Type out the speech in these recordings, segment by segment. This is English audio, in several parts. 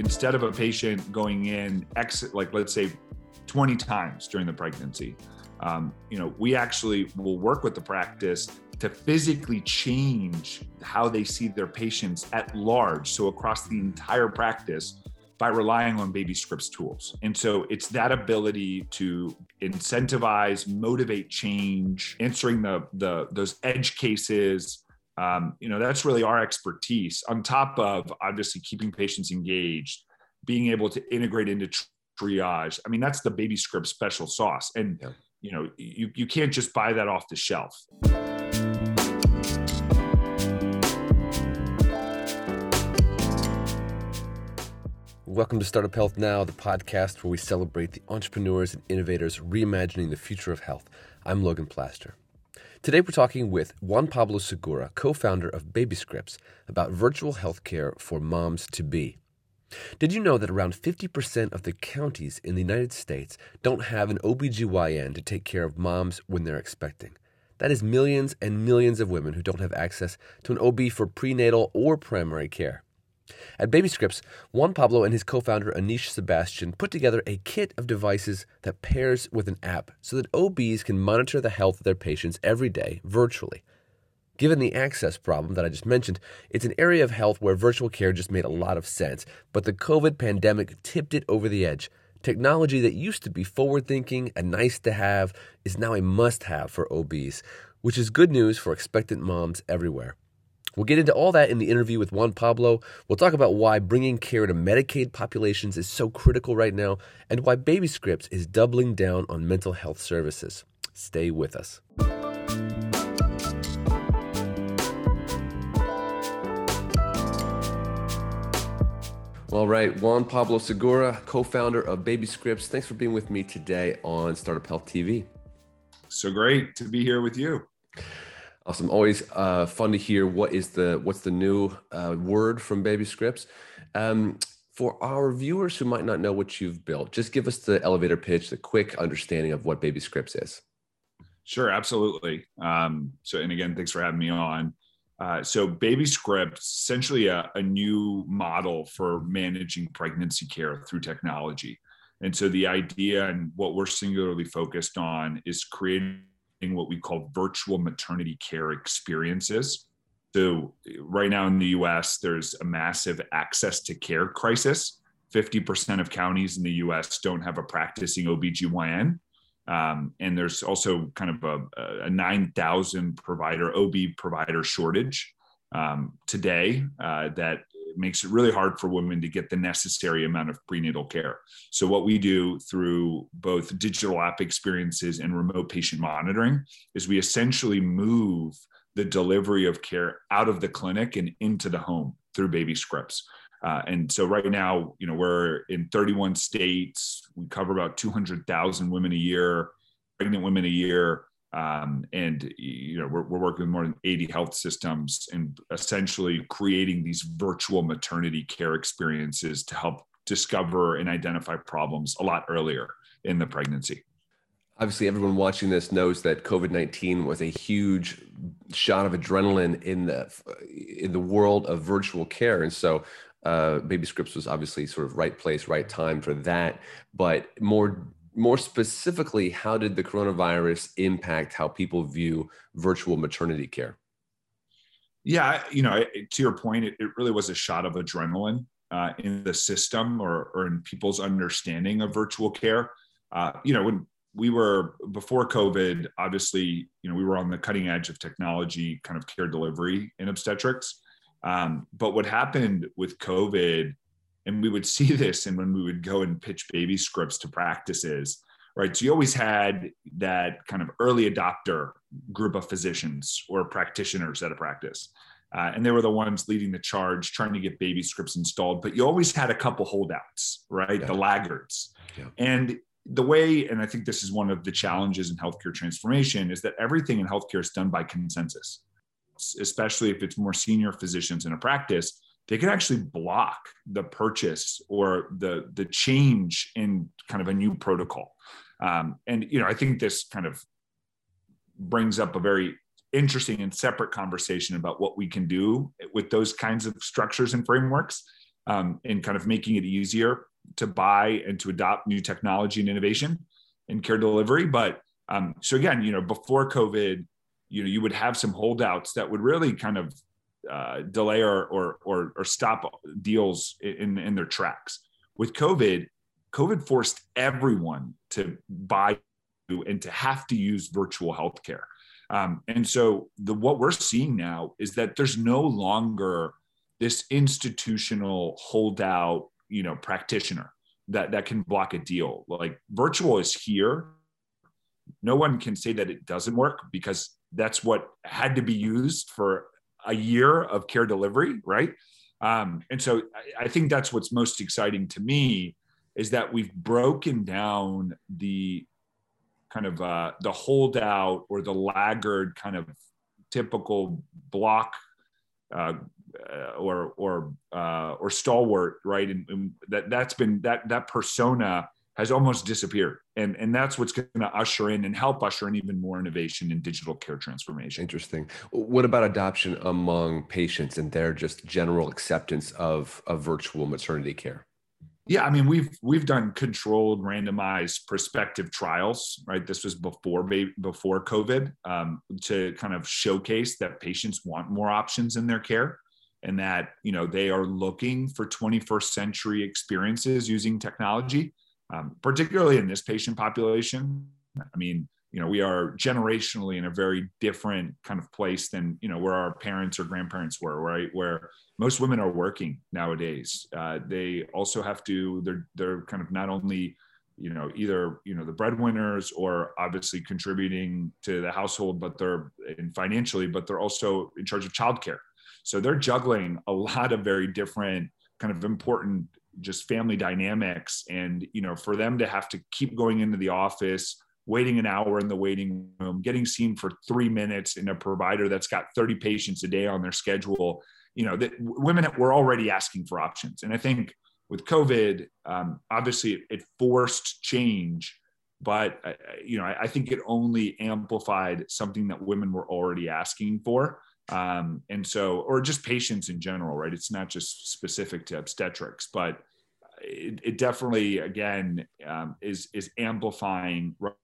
instead of a patient going in exit like let's say 20 times during the pregnancy um, you know we actually will work with the practice to physically change how they see their patients at large so across the entire practice by relying on BabyScripts tools. And so it's that ability to incentivize motivate change answering the the those edge cases um, you know that's really our expertise on top of obviously keeping patients engaged being able to integrate into triage i mean that's the baby script special sauce and yeah. you know you, you can't just buy that off the shelf Welcome to Startup Health Now, the podcast where we celebrate the entrepreneurs and innovators reimagining the future of health. I'm Logan Plaster. Today we're talking with Juan Pablo Segura, co founder of BabyScripts, about virtual healthcare for moms to be. Did you know that around 50% of the counties in the United States don't have an OBGYN to take care of moms when they're expecting? That is millions and millions of women who don't have access to an OB for prenatal or primary care. At BabyScripts, Juan Pablo and his co founder Anish Sebastian put together a kit of devices that pairs with an app so that OBs can monitor the health of their patients every day virtually. Given the access problem that I just mentioned, it's an area of health where virtual care just made a lot of sense, but the COVID pandemic tipped it over the edge. Technology that used to be forward thinking and nice to have is now a must have for OBs, which is good news for expectant moms everywhere. We'll get into all that in the interview with Juan Pablo. We'll talk about why bringing care to Medicaid populations is so critical right now and why BabyScripts is doubling down on mental health services. Stay with us. All right, Juan Pablo Segura, co founder of BabyScripts. Thanks for being with me today on Startup Health TV. So great to be here with you. Awesome. Always uh, fun to hear what is the what's the new uh, word from BabyScripts. Um, for our viewers who might not know what you've built, just give us the elevator pitch, the quick understanding of what BabyScripts is. Sure, absolutely. Um, so, and again, thanks for having me on. Uh, so, BabyScripts is essentially a, a new model for managing pregnancy care through technology. And so, the idea and what we're singularly focused on is creating what we call virtual maternity care experiences. So, right now in the US, there's a massive access to care crisis. 50% of counties in the US don't have a practicing OBGYN. Um, and there's also kind of a, a 9,000 provider, OB provider shortage um, today uh, that makes it really hard for women to get the necessary amount of prenatal care. So, what we do through both digital app experiences and remote patient monitoring is we essentially move the delivery of care out of the clinic and into the home through BabyScripts. Uh, and so right now, you know, we're in 31 states. We cover about 200,000 women a year, pregnant women a year. Um, and you know we're, we're, working with more than 80 health systems and essentially creating these virtual maternity care experiences to help discover and identify problems a lot earlier in the pregnancy. Obviously everyone watching this knows that covid-19 was a huge shot of adrenaline in the in the world of virtual care. And so uh, BabyScripts was obviously sort of right place right time for that. But more more specifically, how did the coronavirus impact how people view virtual maternity care? Yeah, you know, to your point, it, it really was a shot of adrenaline uh, in the system or, or in people's understanding of virtual care. Uh, you know, when we were before COVID, obviously, you know, we were on the cutting edge of technology, kind of care delivery in obstetrics. Um, but what happened with COVID and we would see this and when we would go and pitch BabyScripts to practices right? So you always had that kind of early adopter group of physicians or practitioners at a practice. Uh, and they were the ones leading the charge trying to get BabyScripts installed but you always had a couple holdouts right? Yeah. the laggards. Yeah. and the way and i think this is one of the challenges in healthcare transformation is that everything in healthcare is done by consensus especially if it's more senior physicians in a practice they can actually block the purchase or the the change in kind of a new protocol. Um, and you know, I think this kind of brings up a very interesting and separate conversation about what we can do with those kinds of structures and frameworks. um, and kind of making it easier to buy and to adopt new technology and innovation in care delivery. But um, so again, you know, before COVID, you know, you would have some holdouts that would really kind of uh, delay or, or, or or stop deals in in their tracks. With COVID, COVID forced everyone to buy and to have to use virtual healthcare. Um, and so the what we're seeing now is that there's no longer this institutional holdout, you know, practitioner that that can block a deal. Like virtual is here. No one can say that it doesn't work because that's what had to be used for a year of care delivery, right? Um, and so I, I think that's what's most exciting to me is that we've broken down the kind of uh, the holdout or the laggard kind of typical block uh, uh, or or uh, or stalwart, right? And, and, that that's been that that persona has almost disappeared, and and that's what's going to usher in and help usher in even more innovation in digital care transformation. Interesting. What about adoption among patients and their just general acceptance of of virtual maternity care? Yeah, I mean we've we've done controlled, randomized, prospective trials. Right, this was before before COVID um, to kind of showcase that patients want more options in their care, and that you know they are looking for 21st century experiences using technology, um, particularly in this patient population. I mean, you know, we are generationally in a very different kind of place than you know where our parents or grandparents were, right? Where most women are working nowadays. Uh, they also have to. They're they're kind of not only you know either you know the breadwinners or obviously contributing to the household, but they're in financially, but they're also in charge of childcare. So they're juggling a lot of very different kind of important just family dynamics and you know for them to have to keep going into the office waiting an hour in the waiting room getting seen for three minutes in a provider that's got 30 patients a day on their schedule you know that women were already asking for options. And i think with covid um, obviously it, forced change but uh, you know I, I, think it only amplified something that women were already asking for um, and so or just patients in general right it's not just specific to obstetrics but it, it definitely again um, is is amplifying right,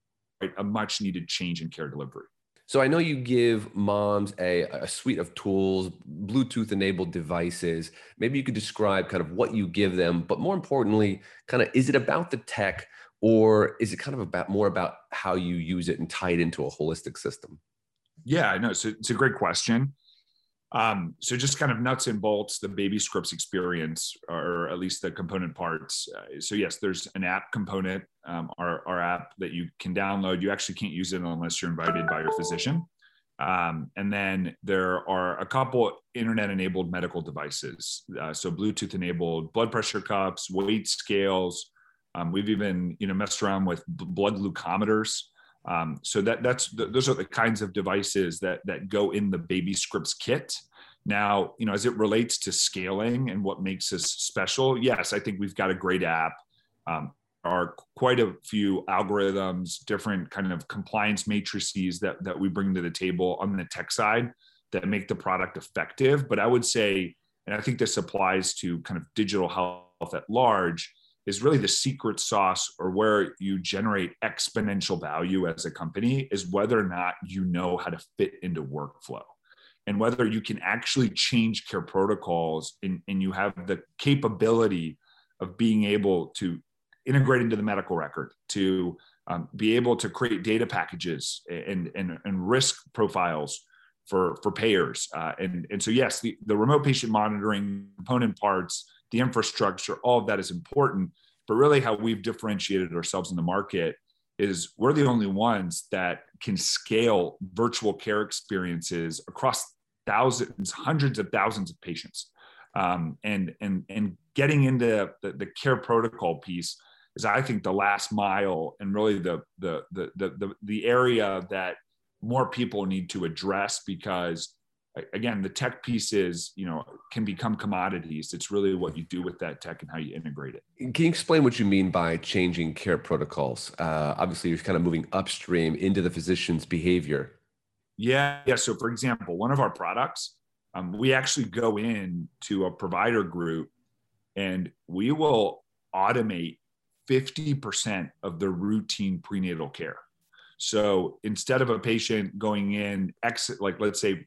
a much needed change in care delivery so I know you give moms a, a suite of tools, Bluetooth enabled devices. Maybe you could describe kind of what you give them, but more importantly, kind of is it about the tech or is it kind of about more about how you use it and tie it into a holistic system? Yeah, I know. So it's a great question. Um, so just kind of nuts and bolts, the BabyScripts experience, or at least the component parts. Uh, so yes, there's an app component, um, our, our app that you can download. You actually can't use it unless you're invited by your physician. Um, and then there are a couple internet enabled medical devices. Uh, so Bluetooth enabled blood pressure cups, weight scales. Um, we've even, you know, messed around with blood glucometers. Um, so that that's those are the kinds of devices that that go in the BabyScripts kit. Now, you know, as it relates to scaling and what makes us special, yes, I think we've got a great app. Um, are quite a few algorithms, different kind of compliance matrices that that we bring to the table on the tech side that make the product effective. But I would say, and I think this applies to kind of digital health at large, is really the secret sauce or where you generate exponential value as a company is whether or not you know how to fit into workflow and whether you can actually change care protocols and, and you have the capability of being able to integrate into the medical record to um, be able to create data packages and, and, and risk profiles for, for payers. Uh, and, and so, yes, the, the remote patient monitoring component parts the infrastructure, all of that is important. But really, how we've differentiated ourselves in the market is we're the only ones that can scale virtual care experiences across thousands, hundreds of thousands of patients. Um, and and and getting into the, the care protocol piece is, I think, the last mile and really the the the the, the area that more people need to address because again the tech pieces you know can become commodities. It's really what you do with that tech and how you integrate it. Can you explain what you mean by changing care protocols? Uh, obviously you're kind of moving upstream into the physician's behavior. Yeah yeah. So for example one of our products um, we actually go in to a provider group and we will automate 50% of the routine prenatal care. So instead of a patient going in exit, like let's say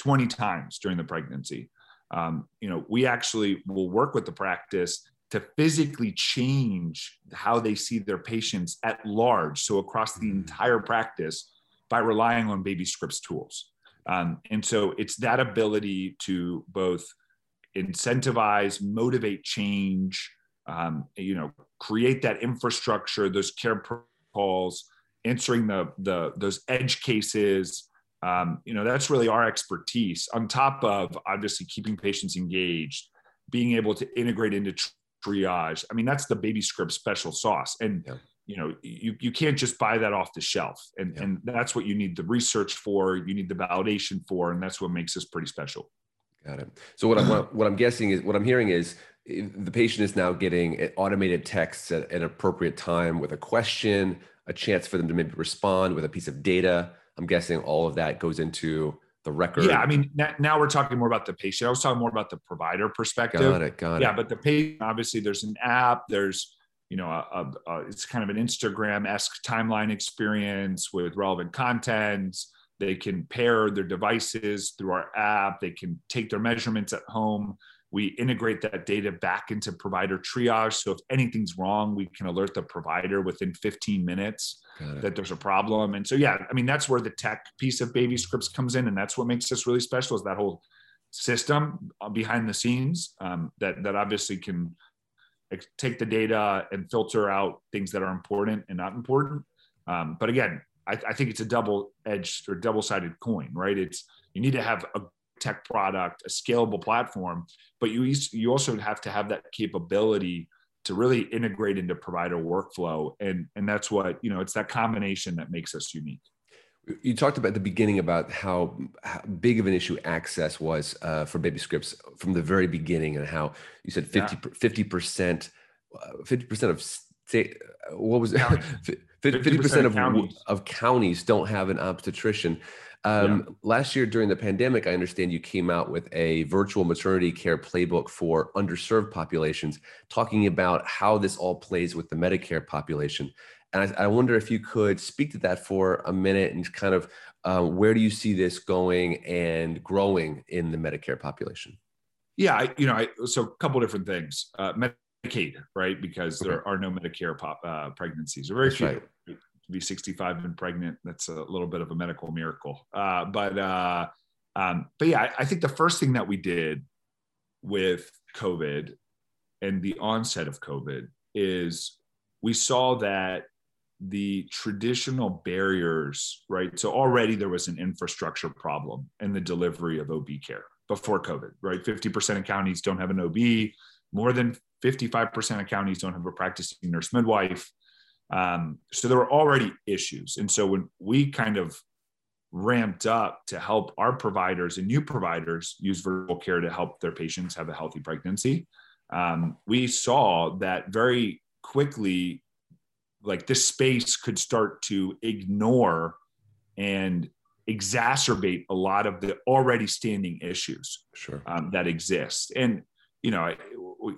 20 times during the pregnancy, um, you know, we actually will work with the practice to physically change how they see their patients at large. So across the mm. entire practice by relying on BabyScripts tools. Um, and so it's that ability to both incentivize, motivate change, um, you know, create that infrastructure, those care protocols, answering the, the those edge cases. Um, you know, that's really our expertise. On top of obviously keeping patients engaged, being able to integrate into triage. I mean, that's the baby script special sauce. And yeah. you know, you, you can't just buy that off the shelf. And, yeah. and that's what you need the research for, you need the validation for, and that's what makes us pretty special. Got it. So what I'm what I'm guessing is what I'm hearing is the patient is now getting automated texts at an appropriate time with a question, a chance for them to maybe respond with a piece of data. I'm guessing all of that goes into the record. Yeah, I mean, now we're talking more about the patient. I was talking more about the provider perspective. Got it. Got it. Yeah, but the patient, obviously, there's an app. There's you know, a, a, a, it's kind of an Instagram-esque timeline experience with relevant content. They can pair their devices through our app. They can take their measurements at home. We integrate that data back into provider triage. So if anything's wrong, we can alert the provider within 15 minutes that there's a problem. And so, yeah, I mean, that's where the tech piece of BabyScripts comes in. And that's what makes us really special is that whole system uh, behind the scenes um, that, that obviously can take the data and filter out things that are important and not important. Um, but again, I, I think it's a double edged or double sided coin, right? It's, you need to have a tech product, a scalable platform, but you you also have to have that capability to really integrate into provider workflow, and and that's what you know. It's that combination that makes us unique. You talked about the beginning about how, how big of an issue access was uh, for BabyScripts from the very beginning, and how you said 50 percent, uh, fifty percent of state. What was? Fifty percent of of counties don't have an obstetrician. Um, yeah. Last year during the pandemic, I understand you came out with a virtual maternity care playbook for underserved populations, talking about how this all plays with the Medicare population. And I, I wonder if you could speak to that for a minute and kind of uh, where do you see this going and growing in the Medicare population? Yeah, I, you know, I, so a couple different things. Uh, Medicaid, right? Because okay. there are no Medicare pop, uh, pregnancies, or very That's few. Right be 65 and pregnant. That's a little bit of a medical miracle. Uh, but uh, um, but yeah, I, I think the first thing that we did with COVID and the onset of COVID is we saw that the traditional barriers, right? So already there was an infrastructure problem in the delivery of OB care before COVID, right? 50% of counties don't have an OB, more than 55% of counties don't have a practicing nurse midwife. Um, so there were already issues. And so when we kind of ramped up to help our providers and new providers use virtual care to help their patients have a healthy pregnancy, um, we saw that very quickly, like this space could start to ignore and exacerbate a lot of the already standing issues sure. um, that exist. And you know,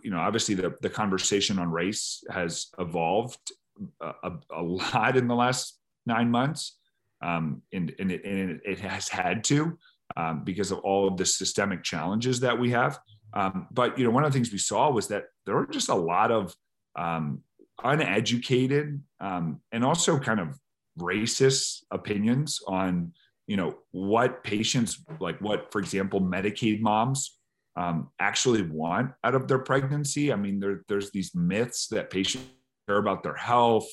you know, obviously the the conversation on race has evolved a, a lot in the last nine months, um, and, and, it, and it has had to um, because of all of the systemic challenges that we have. Um, but you know, one of the things we saw was that there were just a lot of um, uneducated um, and also kind of racist opinions on you know what patients like what for example medicaid moms um, actually want out of their pregnancy i mean there, there's these myths that patients care about their health,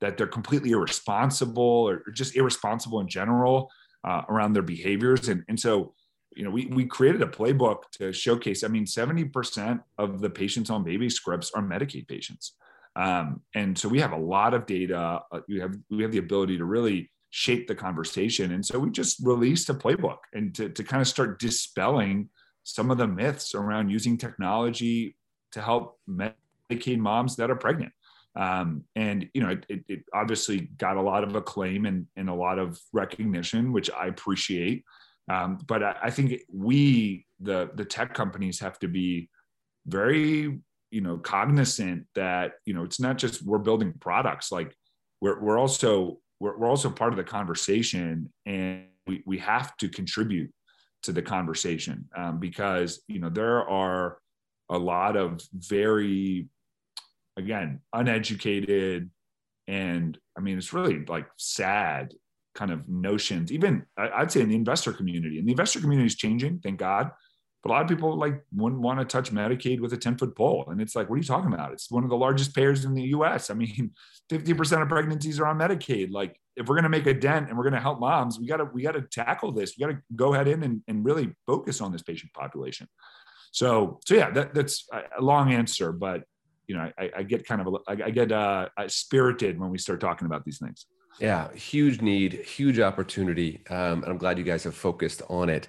that they're completely irresponsible or just irresponsible in general uh, around their behaviors. And, and so, you know, we, we created a playbook to showcase, I mean, 70% of the patients on BabyScripts are Medicaid patients. Um, and so we have a lot of data. Uh, we have, we have the ability to really shape the conversation. And so we just released a playbook and to, to kind of start dispelling some of the myths around using technology to help Medicaid moms that are pregnant. Um, and you know, it, it, obviously got a lot of acclaim and, and a lot of recognition, which I appreciate. Um, but I, I, think we, the the tech companies, have to be very you know cognizant that you know it's not just we're building products like we're, we're also we're, we're also part of the conversation and we, we have to contribute to the conversation um, because you know there are a lot of very again uneducated and i mean it's really like sad kind of notions even i'd say in the investor community and the investor community is changing thank god but a lot of people like wouldn't want to touch Medicaid with a 10 foot pole. And it's like, what are you talking about? It's one of the largest payers in the US. I mean, 50% of pregnancies are on Medicaid. Like if we're going to make a dent and we're going to help moms, we got to, we got to tackle this. We got to go ahead in and, and really focus on this patient population. So, so yeah, that, that's a long answer, but you know, I, I get kind of, I, I get uh, spirited when we start talking about these things. Yeah, huge need, huge opportunity, um, and I'm glad you guys have focused on it.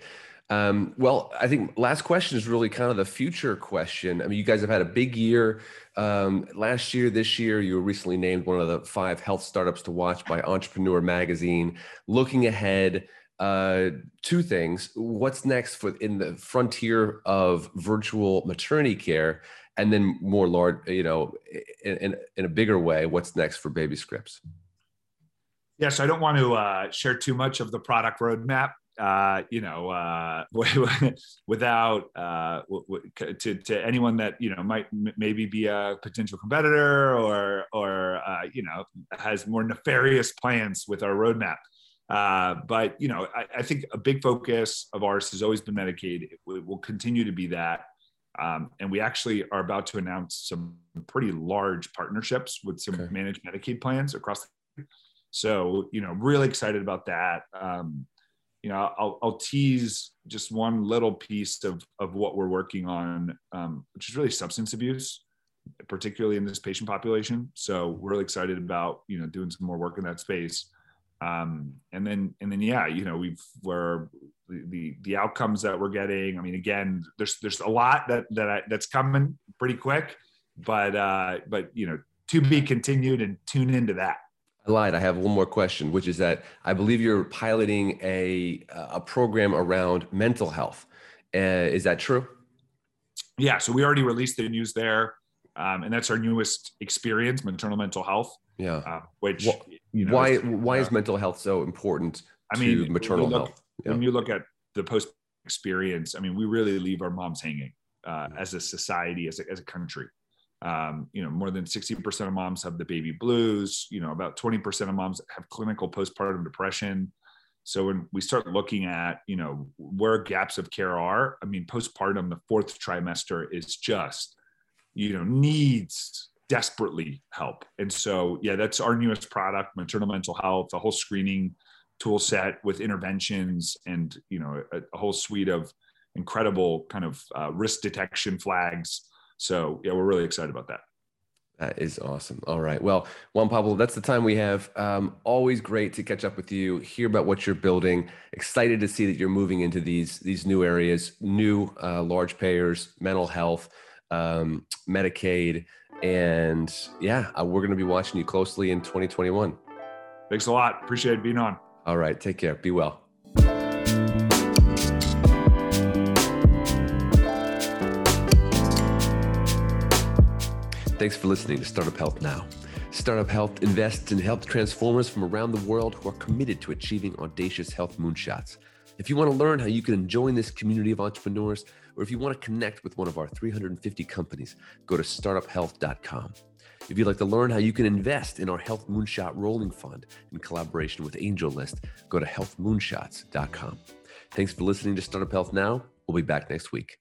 Um, well, I think last question is really kind of the future question. I mean, you guys have had a big year um, last year, this year. You were recently named one of the five health startups to watch by Entrepreneur Magazine. Looking ahead, uh, two things: what's next for in the frontier of virtual maternity care, and then more large, you know, in, in, in a bigger way, what's next for BabyScripts? Yes, I don't want to uh, share too much of the product roadmap uh, you know, uh, without uh, to to anyone that you know might maybe be a potential competitor or or uh, you know has more nefarious plans with our roadmap. Uh, but you know, I, I, think a big focus of ours has always been Medicaid. It will continue to be that. Um, and we actually are about to announce some pretty large partnerships with some okay. managed Medicaid plans across the country. so you know really excited about that um, you know, I'll, I'll tease just one little piece of, of what we're working on, um, which is really substance abuse, particularly in this patient population. So we're really excited about, you know, doing some more work in that space. Um, and then, and then, yeah, you know, we've, we're, the, the, the outcomes that we're getting. I mean, again, there's, there's a lot that, that I, that's coming pretty quick, but, uh, but, you know, to be continued and tune into that. I lied. I have one more question, which is that I believe you're piloting a a program around mental health. Uh, is that true? Yeah. So we already released the news there, um, and that's our newest experience, maternal mental health. Yeah. Uh, which well, you know, why why uh, is mental health so important? I mean, maternal look, health. Yeah. When you look at the post experience, I mean, we really leave our moms hanging uh, as a society, as a, as a country. Um, you know, more than 60% of moms have the baby blues. You know, about 20% of moms have clinical postpartum depression. So when we start looking at, you know, where gaps of care are, I mean, postpartum, the fourth trimester is just, you know, needs desperately help. And so, yeah, that's our newest product, maternal mental health, a whole screening tool set with interventions and, you know, a, a whole suite of incredible kind of uh, risk detection flags so yeah, we're really excited about that. That is awesome. All right. Well, Juan Pablo, that's the time we have. Um, always great to catch up with you, hear about what you're building. Excited to see that you're moving into these these new areas, new uh, large payers, mental health, um, Medicaid, and yeah, uh, we're going to be watching you closely in 2021. Thanks a lot. Appreciate being on. All right. Take care. Be well. Thanks for listening to Startup Health Now. Startup Health invests in health transformers from around the world who are committed to achieving audacious health moonshots. If you want to learn how you can join this community of entrepreneurs, or if you want to connect with one of our 350 companies, go to startuphealth.com. If you'd like to learn how you can invest in our Health Moonshot Rolling Fund in collaboration with AngelList, go to healthmoonshots.com. Thanks for listening to Startup Health Now. We'll be back next week.